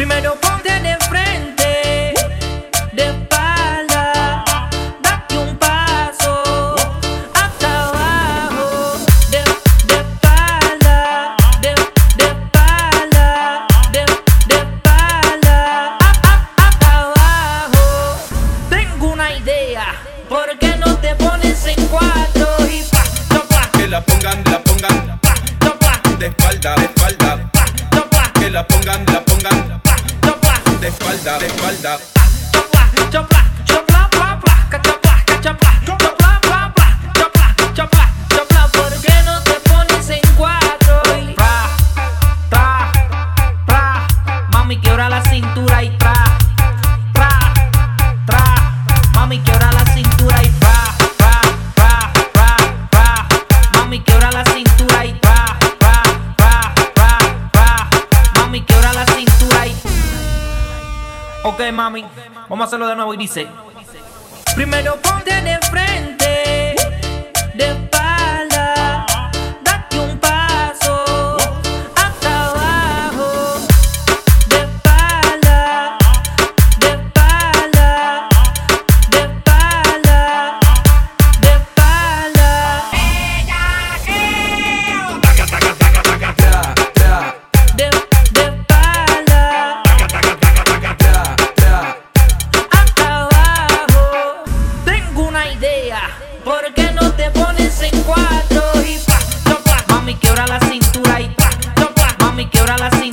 Primero espalda, de espalda. Ah, chopla, chopla. Ok, mami, vamos a hacerlo de nuevo y dice: Primero ponte de frente, después. cuatro y pa, topla. Mami, quebra la cintura y pa, topla. Mami, quebra la cintura.